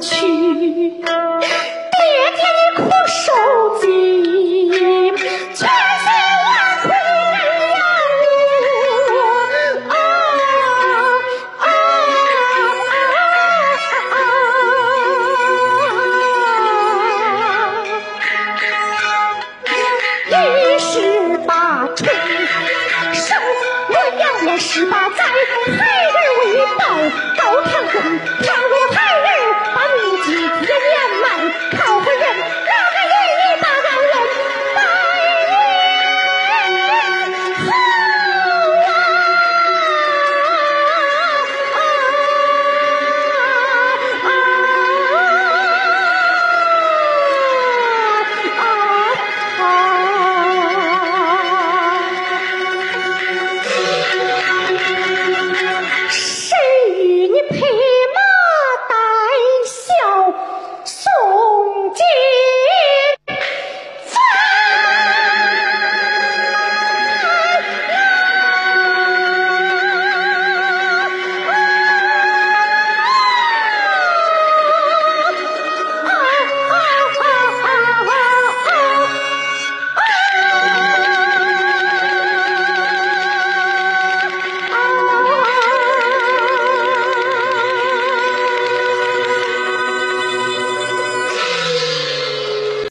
去，爹爹的苦受尽，全心挽回呀我啊啊啊啊！一十八春生，我养了十八载，孩儿为报高堂公，倘若。